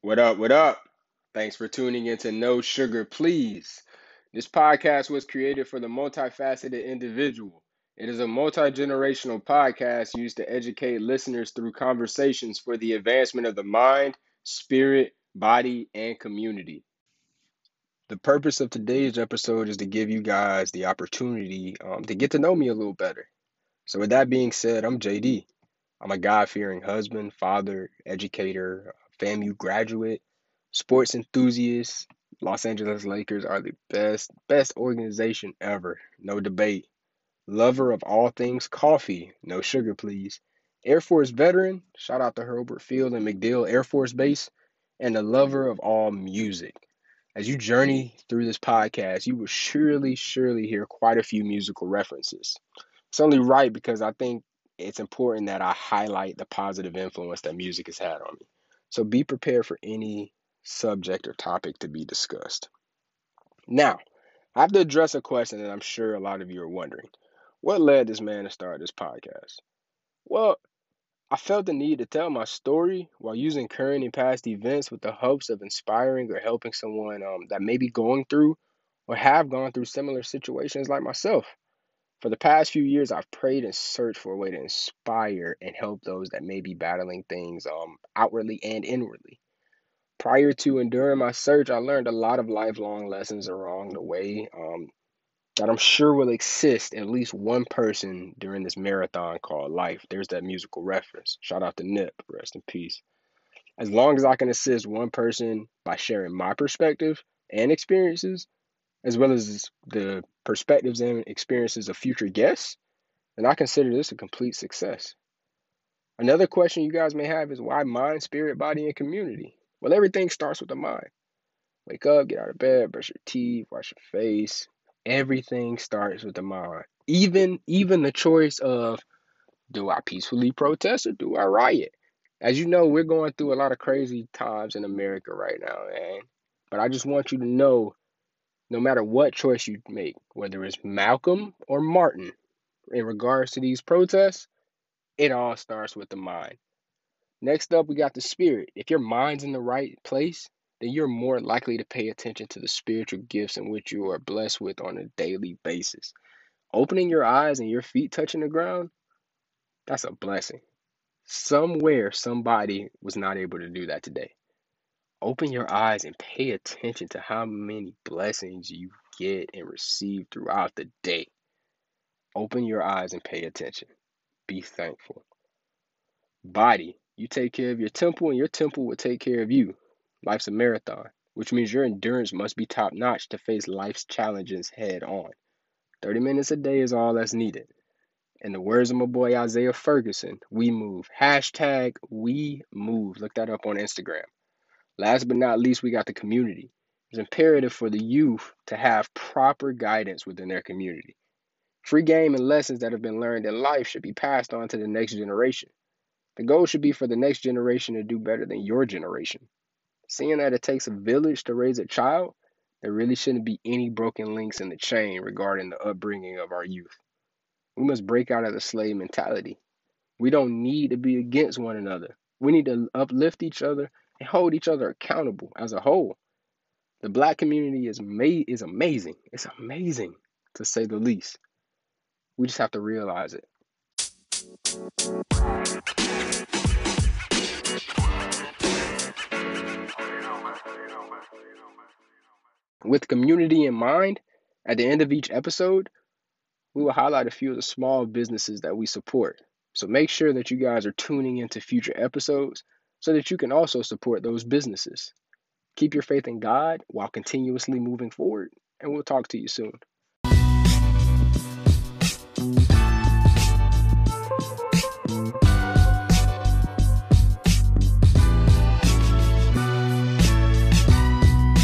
What up? What up? Thanks for tuning in to No Sugar Please. This podcast was created for the multifaceted individual. It is a multi generational podcast used to educate listeners through conversations for the advancement of the mind, spirit, body, and community. The purpose of today's episode is to give you guys the opportunity um, to get to know me a little better. So, with that being said, I'm JD. I'm a God fearing husband, father, educator, FAMU graduate, sports enthusiast. Los Angeles Lakers are the best, best organization ever. No debate. Lover of all things coffee. No sugar, please. Air Force veteran. Shout out to Hurlburt Field and MacDill Air Force Base. And a lover of all music. As you journey through this podcast, you will surely, surely hear quite a few musical references. It's only right because I think it's important that I highlight the positive influence that music has had on me. So be prepared for any subject or topic to be discussed. Now, I have to address a question that I'm sure a lot of you are wondering. What led this man to start this podcast? Well, I felt the need to tell my story while using current and past events with the hopes of inspiring or helping someone um, that may be going through or have gone through similar situations like myself. For the past few years, I've prayed and searched for a way to inspire and help those that may be battling things um, outwardly and inwardly. Prior to and during my search, I learned a lot of lifelong lessons along the way um, that I'm sure will assist at least one person during this marathon called life. There's that musical reference. Shout out to Nip, rest in peace. As long as I can assist one person by sharing my perspective and experiences, as well as the perspectives and experiences of future guests, then I consider this a complete success. Another question you guys may have is why mind, spirit, body, and community? Well, everything starts with the mind. Wake up, get out of bed, brush your teeth, wash your face. Everything starts with the mind. Even even the choice of do I peacefully protest or do I riot? As you know, we're going through a lot of crazy times in America right now, man. But I just want you to know no matter what choice you make, whether it's Malcolm or Martin, in regards to these protests, it all starts with the mind. Next up, we got the spirit. If your mind's in the right place, then you're more likely to pay attention to the spiritual gifts in which you are blessed with on a daily basis. Opening your eyes and your feet touching the ground, that's a blessing. Somewhere, somebody was not able to do that today. Open your eyes and pay attention to how many blessings you get and receive throughout the day. Open your eyes and pay attention. Be thankful. Body, you take care of your temple, and your temple will take care of you. Life's a marathon, which means your endurance must be top notch to face life's challenges head on. 30 minutes a day is all that's needed. In the words of my boy Isaiah Ferguson, we move. Hashtag we move. Look that up on Instagram. Last but not least, we got the community. It's imperative for the youth to have proper guidance within their community. Free game and lessons that have been learned in life should be passed on to the next generation. The goal should be for the next generation to do better than your generation. Seeing that it takes a village to raise a child, there really shouldn't be any broken links in the chain regarding the upbringing of our youth. We must break out of the slave mentality. We don't need to be against one another. We need to uplift each other and hold each other accountable as a whole. The black community is ma- is amazing. It's amazing to say the least. We just have to realize it. With community in mind, at the end of each episode, we will highlight a few of the small businesses that we support. So make sure that you guys are tuning into future episodes so that you can also support those businesses. Keep your faith in God while continuously moving forward, and we'll talk to you soon.